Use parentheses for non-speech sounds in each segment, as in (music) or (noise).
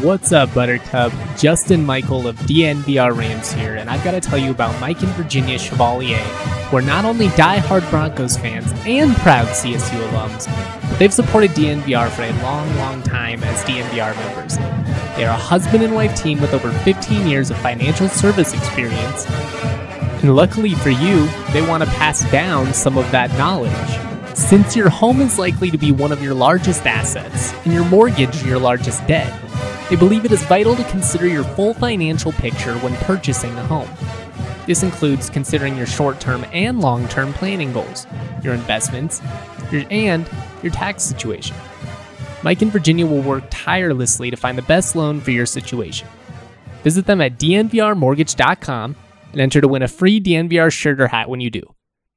What's up, Buttercup? Justin Michael of DNVR Rams here, and I've got to tell you about Mike and Virginia Chevalier, who are not only die-hard Broncos fans and proud CSU alums, but they've supported DNVR for a long, long time as DNVR members. They are a husband and wife team with over 15 years of financial service experience, and luckily for you, they want to pass down some of that knowledge. Since your home is likely to be one of your largest assets and your mortgage your largest debt, they believe it is vital to consider your full financial picture when purchasing a home. This includes considering your short term and long term planning goals, your investments, your, and your tax situation. Mike and Virginia will work tirelessly to find the best loan for your situation. Visit them at dnvrmortgage.com and enter to win a free DNVR shirt or hat when you do.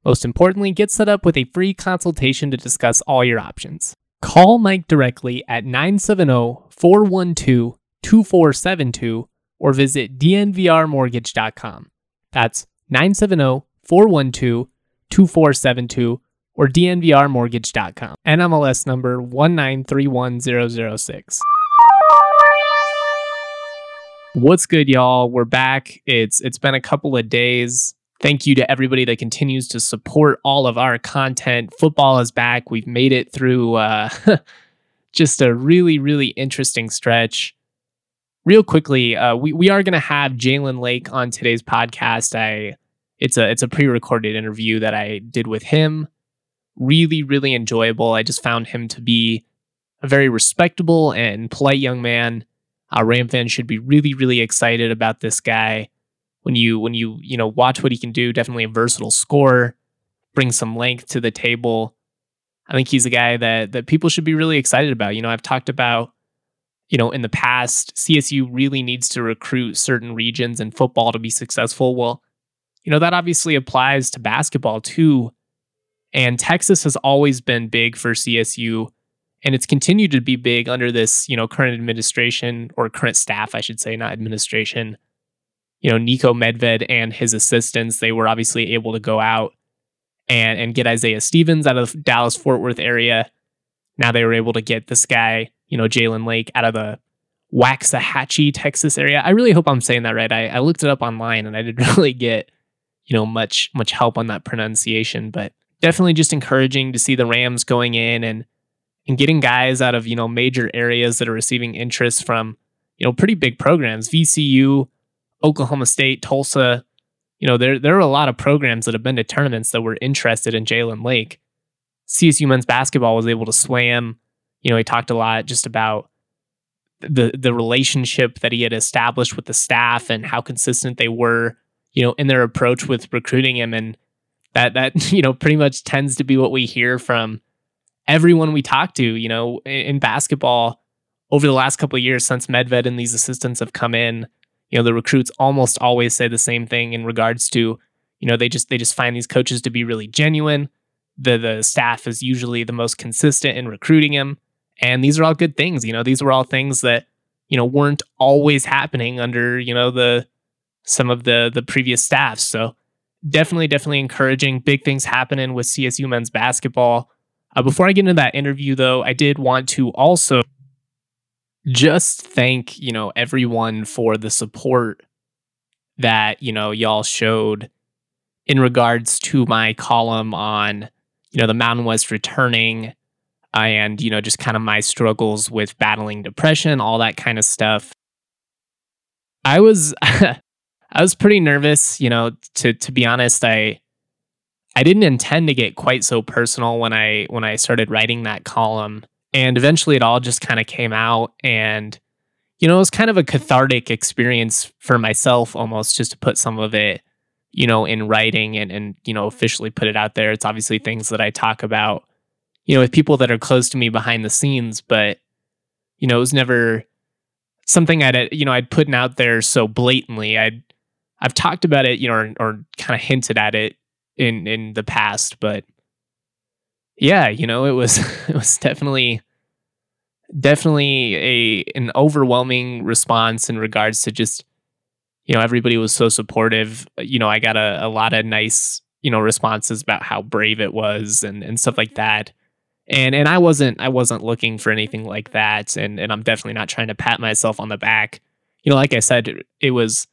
Most importantly, get set up with a free consultation to discuss all your options. Call Mike directly at 970 412 2472 or visit dnvrmortgage.com. That's 970 412 2472 or dnvrmortgage.com. NMLS number 1931006. What's good, y'all? We're back. It's it's been a couple of days. Thank you to everybody that continues to support all of our content. Football is back. We've made it through uh, (laughs) just a really, really interesting stretch. Real quickly, uh, we we are going to have Jalen Lake on today's podcast. I it's a it's a pre-recorded interview that I did with him. Really, really enjoyable. I just found him to be a very respectable and polite young man. Uh, Ram fans should be really, really excited about this guy when you when you you know watch what he can do. Definitely a versatile scorer, brings some length to the table. I think he's a guy that that people should be really excited about. You know, I've talked about you know in the past CSU really needs to recruit certain regions in football to be successful. Well, you know that obviously applies to basketball too. And Texas has always been big for CSU and it's continued to be big under this, you know, current administration or current staff, I should say, not administration you know, Niko Medved and his assistants, they were obviously able to go out and, and get Isaiah Stevens out of the Dallas Fort Worth area. Now they were able to get this guy, you know, Jalen Lake out of the Waxahachie, Texas area. I really hope I'm saying that right. I, I looked it up online and I didn't (laughs) really get, you know, much much help on that pronunciation, but definitely just encouraging to see the Rams going in and and getting guys out of, you know, major areas that are receiving interest from, you know, pretty big programs. VCU, Oklahoma State, Tulsa. You know, there there are a lot of programs that have been to tournaments that were interested in Jalen Lake. CSU men's basketball was able to sway him. You know, he talked a lot just about the the relationship that he had established with the staff and how consistent they were, you know, in their approach with recruiting him. And that that, (laughs) you know, pretty much tends to be what we hear from everyone we talk to, you know, in, in basketball over the last couple of years since Medved and these assistants have come in you know the recruits almost always say the same thing in regards to you know they just they just find these coaches to be really genuine. The the staff is usually the most consistent in recruiting him. And these are all good things you know these were all things that you know weren't always happening under you know the some of the the previous staffs so definitely definitely encouraging. Big things happening with csu men's basketball. Uh, before i get into that interview though i did want to also just thank, you know, everyone for the support that, you know, y'all showed in regards to my column on, you know, the Mountain West returning uh, and, you know, just kind of my struggles with battling depression, all that kind of stuff. I was (laughs) I was pretty nervous, you know, to to be honest, I I didn't intend to get quite so personal when I when I started writing that column and eventually it all just kind of came out and you know it was kind of a cathartic experience for myself almost just to put some of it you know in writing and and you know officially put it out there. It's obviously things that i talk about you know with people that are close to me behind the scenes but you know it was never something i'd you know i'd put out there so blatantly. I'd i've talked about it you know or, or kind of hinted at it in in the past but yeah, you know, it was (laughs) it was definitely definitely a an overwhelming response in regards to just you know everybody was so supportive. You know, I got a, a lot of nice you know responses about how brave it was and and stuff like that. And and I wasn't I wasn't looking for anything like that. And and I'm definitely not trying to pat myself on the back. You know, like I said, it, it was,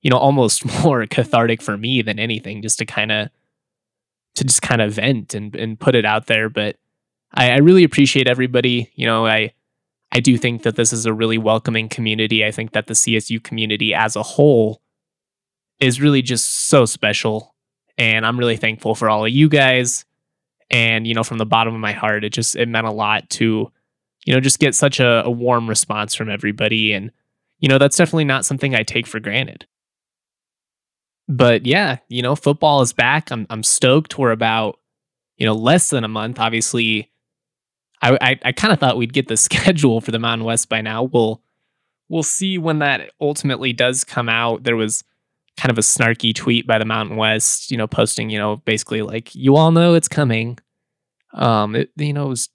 you know, almost (laughs) more cathartic for me than anything, just to kind of to just kind of vent and and put it out there. But I, I really appreciate everybody. You know, I I do think that this is a really welcoming community. I think that the CSU community as a whole is really just so special. And I'm really thankful for all of you guys. And, you know, from the bottom of my heart, it just it meant a lot to, you know, just get such a, a warm response from everybody. And, you know, that's definitely not something I take for granted. But yeah, you know, football is back. I'm I'm stoked. We're about, you know, less than a month. Obviously, I I, I kind of thought we'd get the (laughs) schedule for the Mountain West by now. We'll we'll see when that ultimately does come out. There was kind of a snarky tweet by the Mountain West, you know, posting, you know, basically like, you all know it's coming. Um, it, you know, it was,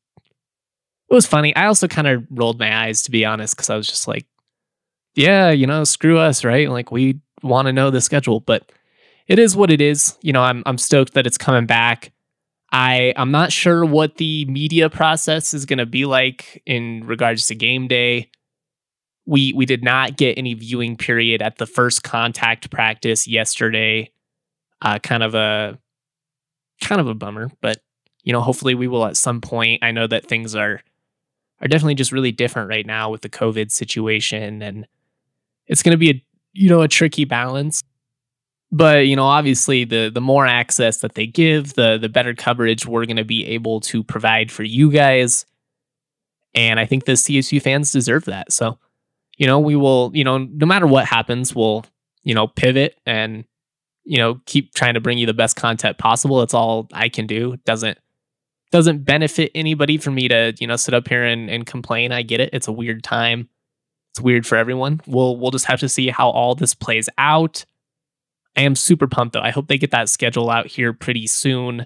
it was funny. I also kind of rolled my eyes to be honest, because I was just like, yeah, you know, screw us, right? Like we want to know the schedule, but it is what it is. You know, I'm I'm stoked that it's coming back. I I'm not sure what the media process is going to be like in regards to game day we we did not get any viewing period at the first contact practice yesterday. Uh, kind of a kind of a bummer, but you know, hopefully we will at some point. I know that things are are definitely just really different right now with the COVID situation, and it's going to be a you know a tricky balance. But you know, obviously, the the more access that they give, the the better coverage we're going to be able to provide for you guys. And I think the CSU fans deserve that. So you know, we will, you know, no matter what happens, we'll, you know, pivot and, you know, keep trying to bring you the best content possible. It's all I can do. It doesn't doesn't benefit anybody for me to, you know, sit up here and, and complain. I get it. It's a weird time. It's weird for everyone. We'll we'll just have to see how all this plays out. I am super pumped though. I hope they get that schedule out here pretty soon.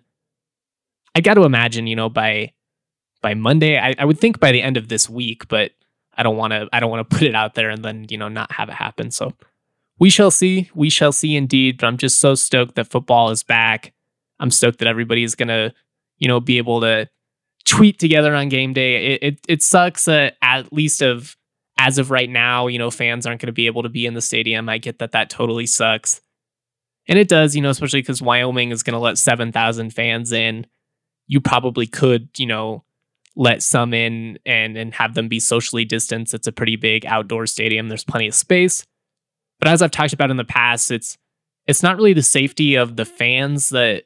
I got to imagine, you know, by by Monday, I, I would think by the end of this week, but I don't want to I don't want to (laughs) put it out there and then, you know, not have it happen. So we shall see. We shall see indeed, but I'm just so stoked that football is back. I'm stoked that everybody is going to, you know, be able to tweet together on game day. It it, it sucks uh, at least of as of right now, you know, fans aren't going to be able to be in the stadium. I get that that totally sucks. And it does, you know, especially because Wyoming is going to let 7,000 fans in. You probably could, you know, let some in and and have them be socially distanced. It's a pretty big outdoor stadium. There's plenty of space. But as I've talked about in the past, it's it's not really the safety of the fans that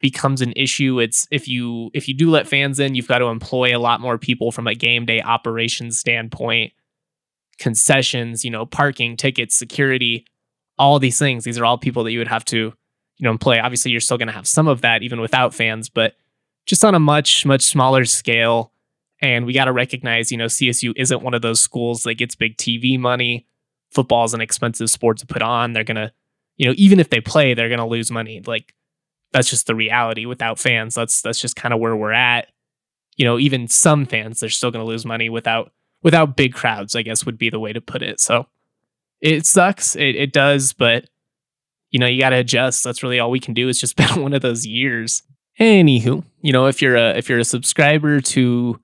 becomes an issue. It's if you if you do let fans in, you've got to employ a lot more people from a game day operations standpoint, concessions, you know, parking, tickets, security, all these things. These are all people that you would have to, you know, employ. Obviously, you're still going to have some of that even without fans, but just on a much, much smaller scale. And we got to recognize, you know, CSU isn't one of those schools that gets big TV money. Football is an expensive sport to put on. They're going to, you know, even if they play, they're going to lose money. Like that's just the reality without fans. That's that's just kind of where we're at. You know, even some fans, they're still going to lose money without without big crowds, I guess would be the way to put it. So it sucks. It, it does, but you know, you got to adjust. That's really all we can do. It's just (laughs) been one of those years. Anywho, you know, if you're a if you're a subscriber to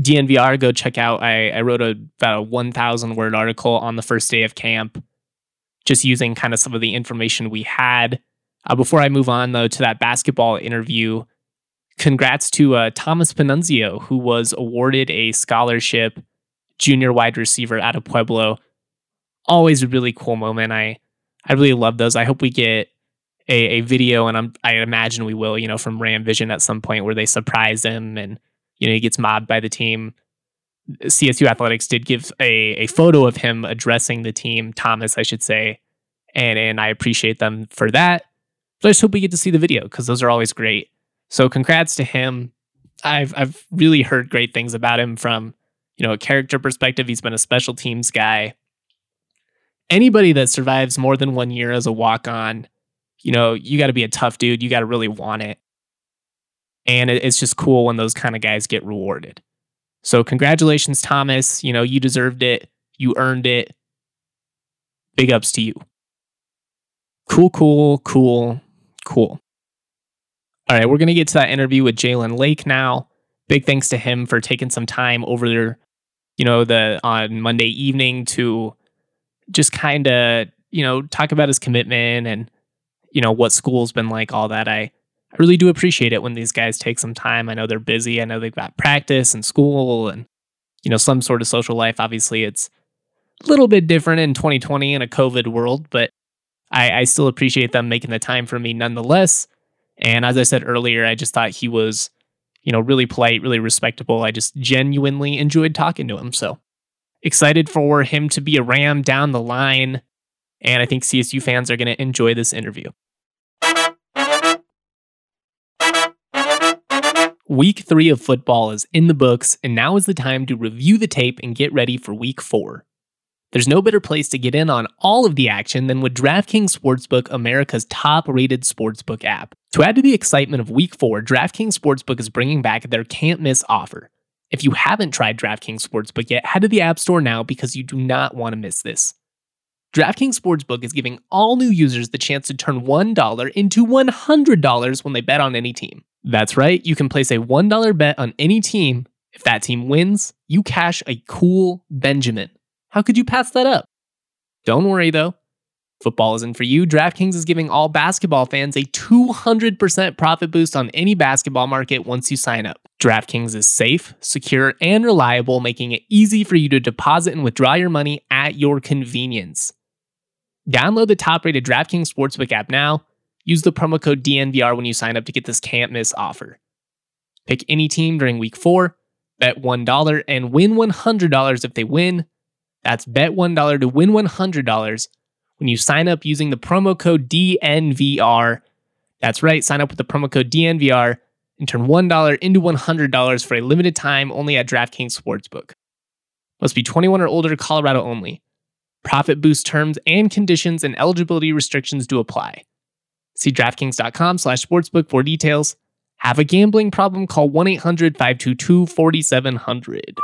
DNVR, go check out. I, I wrote a, about a 1,000 word article on the first day of camp, just using kind of some of the information we had. Uh, before I move on, though, to that basketball interview, congrats to uh, Thomas Panunzio, who was awarded a scholarship, junior wide receiver out of Pueblo. Always a really cool moment. I I really love those. I hope we get a, a video, and I'm I imagine we will, you know, from Ram Vision at some point where they surprise him and you know he gets mobbed by the team. CSU Athletics did give a, a photo of him addressing the team, Thomas, I should say, and and I appreciate them for that. But I just hope we get to see the video because those are always great. So congrats to him. I've I've really heard great things about him from you know a character perspective. He's been a special teams guy. Anybody that survives more than one year as a walk on you know, you got to be a tough dude. You got to really want it. And it's just cool when those kind of guys get rewarded. So, congratulations, Thomas. You know, you deserved it. You earned it. Big ups to you. Cool, cool, cool, cool. All right, we're going to get to that interview with Jalen Lake now. Big thanks to him for taking some time over there, you know, the on Monday evening to just kind of, you know, talk about his commitment and, you know, what school's been like, all that. I, I really do appreciate it when these guys take some time. I know they're busy. I know they've got practice and school and, you know, some sort of social life. Obviously, it's a little bit different in 2020 in a COVID world, but I, I still appreciate them making the time for me nonetheless. And as I said earlier, I just thought he was, you know, really polite, really respectable. I just genuinely enjoyed talking to him. So excited for him to be a Ram down the line. And I think CSU fans are going to enjoy this interview. Week three of football is in the books, and now is the time to review the tape and get ready for week four. There's no better place to get in on all of the action than with DraftKings Sportsbook, America's top rated sportsbook app. To add to the excitement of week four, DraftKings Sportsbook is bringing back their can't miss offer. If you haven't tried DraftKings Sportsbook yet, head to the App Store now because you do not want to miss this. DraftKings Sportsbook is giving all new users the chance to turn $1 into $100 when they bet on any team. That's right, you can place a $1 bet on any team. If that team wins, you cash a cool Benjamin. How could you pass that up? Don't worry though. Football isn't for you. DraftKings is giving all basketball fans a 200% profit boost on any basketball market once you sign up. DraftKings is safe, secure, and reliable, making it easy for you to deposit and withdraw your money at your convenience. Download the top rated DraftKings Sportsbook app now. Use the promo code DNVR when you sign up to get this can't miss offer. Pick any team during week four, bet $1, and win $100 if they win. That's bet $1 to win $100 when you sign up using the promo code DNVR. That's right, sign up with the promo code DNVR and turn $1 into $100 for a limited time only at DraftKings Sportsbook. Must be 21 or older, Colorado only. Profit boost terms and conditions and eligibility restrictions do apply. See DraftKings.com slash sportsbook for details. Have a gambling problem? Call 1 800 522 4700.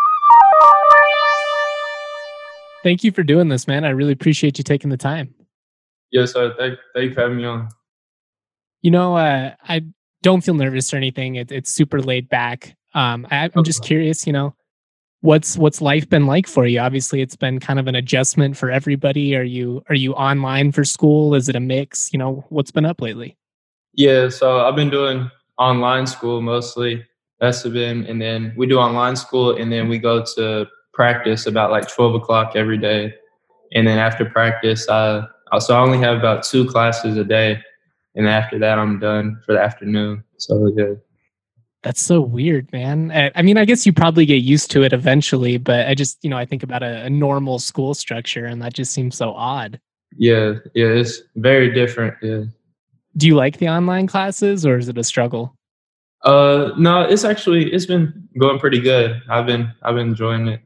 Thank you for doing this, man. I really appreciate you taking the time. Yes, sir. Thank, thank you for having me on. You know, uh, I don't feel nervous or anything. It, it's super laid back. Um, I, I'm just curious, you know, what's what's life been like for you? Obviously, it's been kind of an adjustment for everybody. Are you are you online for school? Is it a mix? You know, what's been up lately? Yeah, so I've been doing online school mostly. That's been, and then we do online school, and then we go to practice about like 12 o'clock every day. And then after practice, I, so I only have about two classes a day. And after that, I'm done for the afternoon. So, yeah. That's so weird, man. I mean, I guess you probably get used to it eventually, but I just, you know, I think about a, a normal school structure and that just seems so odd. Yeah, yeah, it's very different. Yeah. Do you like the online classes or is it a struggle? Uh no, it's actually it's been going pretty good. I've been I've been enjoying it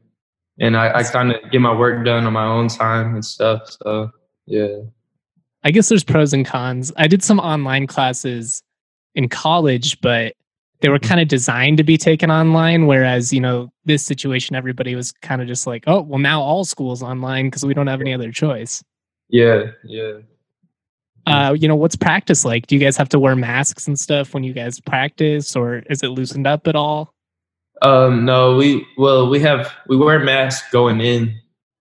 and I, I kind of get my work done on my own time and stuff. So yeah. I guess there's pros and cons. I did some online classes in college, but they were mm-hmm. kind of designed to be taken online. Whereas, you know, this situation, everybody was kind of just like, oh, well, now all school's online because we don't have any other choice. Yeah, yeah. Uh, you know, what's practice like? Do you guys have to wear masks and stuff when you guys practice, or is it loosened up at all? Um, no, we well we have we wear masks going in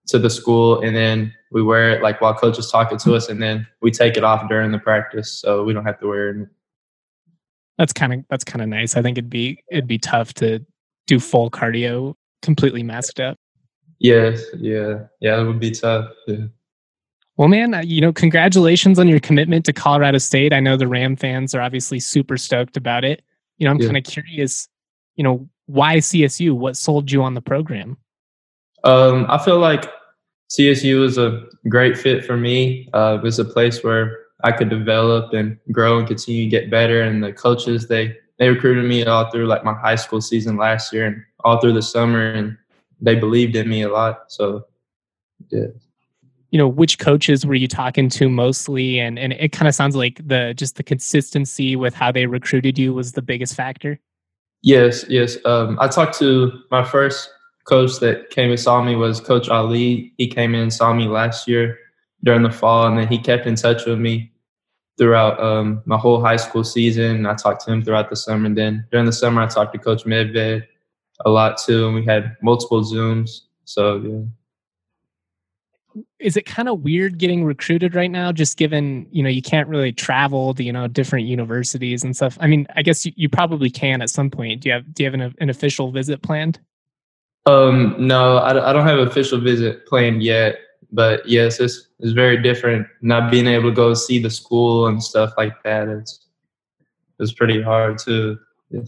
to the school, and then we wear it like while coach is talking to us, and then we take it off during the practice, so we don't have to wear it. That's kind of that's kind of nice. I think it'd be it'd be tough to do full cardio completely masked up. Yes, yeah, yeah, it would be tough. Yeah. Well, man, uh, you know, congratulations on your commitment to Colorado State. I know the Ram fans are obviously super stoked about it. You know, I'm yeah. kind of curious, you know, why CSU? What sold you on the program? Um, I feel like CSU is a great fit for me. Uh, it was a place where I could develop and grow and continue to get better. And the coaches they they recruited me all through like my high school season last year and all through the summer, and they believed in me a lot. So, yeah. You know, which coaches were you talking to mostly? And and it kind of sounds like the just the consistency with how they recruited you was the biggest factor. Yes, yes. Um, I talked to my first coach that came and saw me was Coach Ali. He came in and saw me last year during the fall, and then he kept in touch with me throughout um, my whole high school season. I talked to him throughout the summer. And then during the summer, I talked to Coach Medved, a lot too, and we had multiple Zooms. So yeah is it kind of weird getting recruited right now just given you know you can't really travel to you know different universities and stuff? I mean i guess you, you probably can at some point. Do you have do you have an, an official visit planned? Um no I, I don't have an official visit planned yet but yes it's it's very different. Not being able to go see the school and stuff like that it's it's pretty hard to yeah.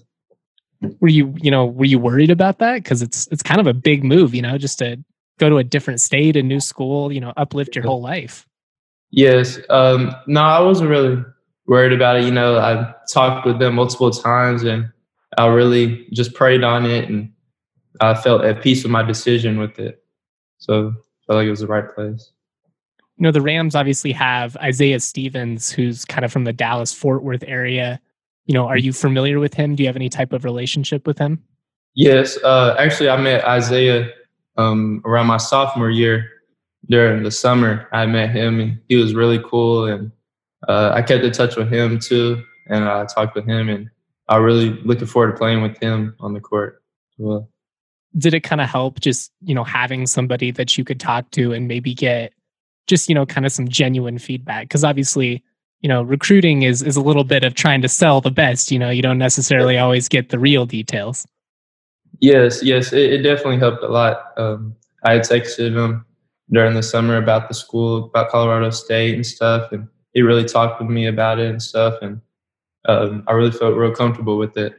were you you know were you worried about that? Because it's it's kind of a big move you know just to go to a different state, a new school, you know, uplift your whole life. Yes. Um, no, I wasn't really worried about it. You know, I talked with them multiple times and I really just prayed on it and I felt at peace with my decision with it. So I felt like it was the right place. You know, the Rams obviously have Isaiah Stevens, who's kind of from the Dallas Fort Worth area. You know, are you familiar with him? Do you have any type of relationship with him? Yes. Uh, actually, I met Isaiah um, around my sophomore year during the summer. I met him and he was really cool. And uh, I kept in touch with him too. And I talked with him and I really looking forward to playing with him on the court well. Did it kind of help just, you know, having somebody that you could talk to and maybe get just, you know, kind of some genuine feedback? Because obviously, you know, recruiting is is a little bit of trying to sell the best. You know, you don't necessarily always get the real details. Yes, yes, it, it definitely helped a lot. Um, I had texted him during the summer about the school, about Colorado State and stuff, and he really talked with me about it and stuff, and um, I really felt real comfortable with it.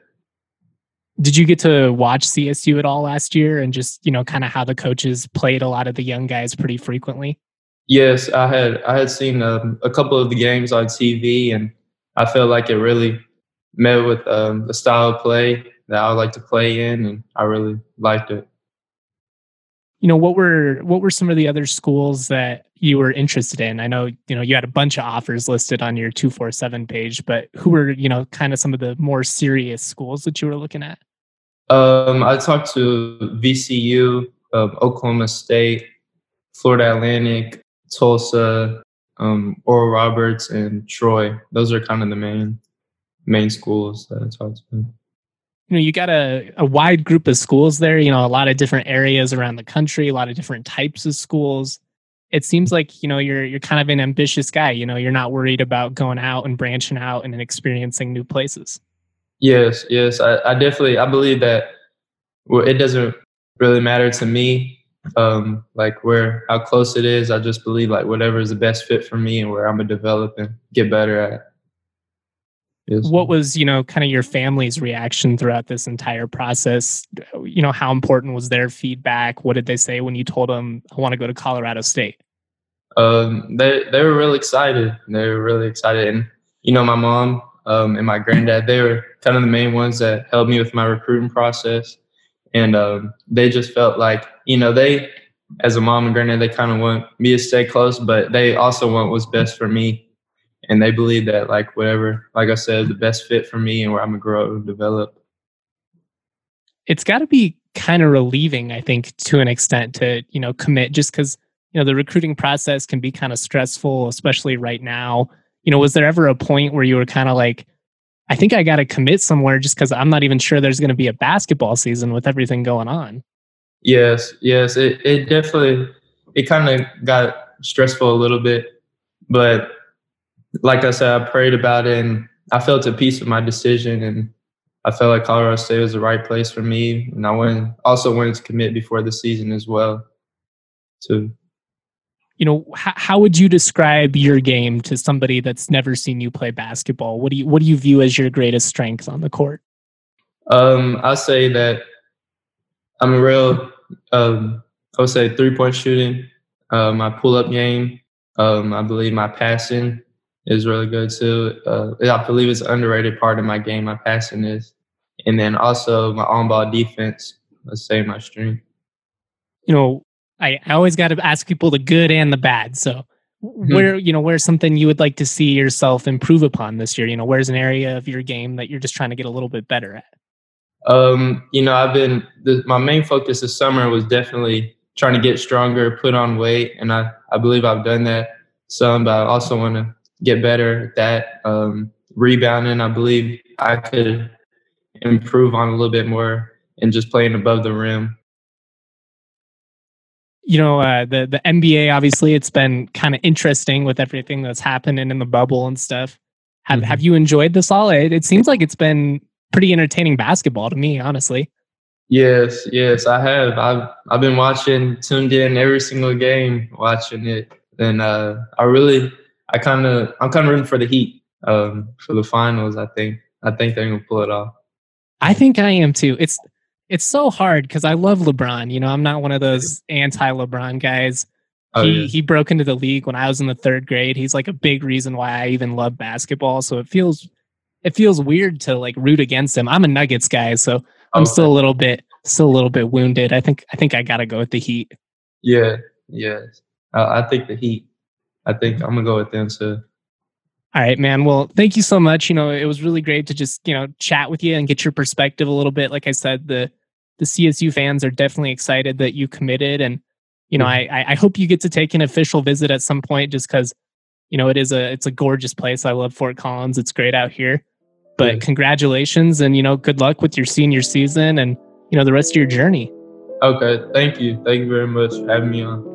Did you get to watch CSU at all last year, and just you know, kind of how the coaches played a lot of the young guys pretty frequently? Yes, I had. I had seen um, a couple of the games on TV, and I felt like it really met with um, the style of play that I would like to play in, and I really liked it. You know, what were what were some of the other schools that you were interested in? I know you know you had a bunch of offers listed on your two four seven page, but who were you know kind of some of the more serious schools that you were looking at? Um, I talked to VCU, um, Oklahoma State, Florida Atlantic, Tulsa, um, Oral Roberts, and Troy. Those are kind of the main main schools that I talked to you know you got a, a wide group of schools there you know a lot of different areas around the country a lot of different types of schools. It seems like you know you're you're kind of an ambitious guy you know you're not worried about going out and branching out and experiencing new places. Yes yes i, I definitely i believe that well, it doesn't really matter to me um like where how close it is i just believe like whatever is the best fit for me and where i'm gonna develop and get better at What was, you know, kind of your family's reaction throughout this entire process? You know, how important was their feedback? What did they say when you told them, I want to go to Colorado State? Um, they, they were really excited. They were really excited. And, you know, my mom um, and my granddad, they were kind of the main ones that helped me with my recruiting process. And um, they just felt like, you know, they, as a mom and granddad, they kind of want me to stay close, but they also want what's best for me and they believe that like whatever, like I said, the best fit for me and where I'm gonna grow and develop. It's got to be kind of relieving, I think, to an extent, to you know commit, just because you know the recruiting process can be kind of stressful, especially right now. You know, was there ever a point where you were kind of like, I think I got to commit somewhere just because I'm not even sure there's going to be a basketball season with everything going on? Yes, yes, it it definitely it kind of got stressful a little bit, but like I said, I prayed about it and I felt at peace with my decision and I felt like Colorado State was the right place for me. And I went, also wanted to commit before the season as well. To you know, how, how would you describe your game to somebody that's never seen you play basketball? What do you what do you view as your greatest strength on the court? Um, I say that I'm a real um, I would say three point shooting, uh, my pull up game. Um, I believe my passing is really good too. Uh, I believe it's an underrated part of my game. My passing is, and then also my on-ball defense. Let's say my strength. You know, I, I always got to ask people the good and the bad. So, mm-hmm. where you know where's something you would like to see yourself improve upon this year? You know, where's an area of your game that you're just trying to get a little bit better at? Um, you know, I've been the, my main focus this summer was definitely trying to get stronger, put on weight, and I I believe I've done that some. But I also want to get better at that. Um, rebounding, I believe I could improve on a little bit more. and just playing above the rim. You know, uh, the the NBA obviously it's been kind of interesting with everything that's happening in the bubble and stuff. Have mm-hmm. Have you enjoyed this all? It, it seems like it's been pretty entertaining basketball to me, honestly. Yes, yes, I have. I've I've been watching, tuned in every single game, watching it, and uh, I really, I kind of, I'm kind of rooting for the Heat um, for the finals. I think, I think they're gonna pull it off. I think I am too. It's it's so hard because I love LeBron. You know, I'm not one of those anti-LeBron guys. Oh, he yeah. he broke into the league when I was in the third grade. He's like a big reason why I even love basketball. So it feels it feels weird to like root against him. I'm a Nuggets guy, so I'm okay. still a little bit still a little bit wounded. I think I think I gotta go with the Heat. Yeah, yeah. Uh, I think the Heat. I think I'm gonna go with them too. All right, man. Well, thank you so much. You know, it was really great to just, you know, chat with you and get your perspective a little bit. Like I said, the the CSU fans are definitely excited that you committed. And, you know. I I hope you get to take an official visit at some point just because, you know, it is a it's a gorgeous place. I love Fort Collins. It's great out here. But congratulations and you know, good luck with your senior season and, you know, the rest of your journey. Okay. Thank you. Thank you very much for having me on.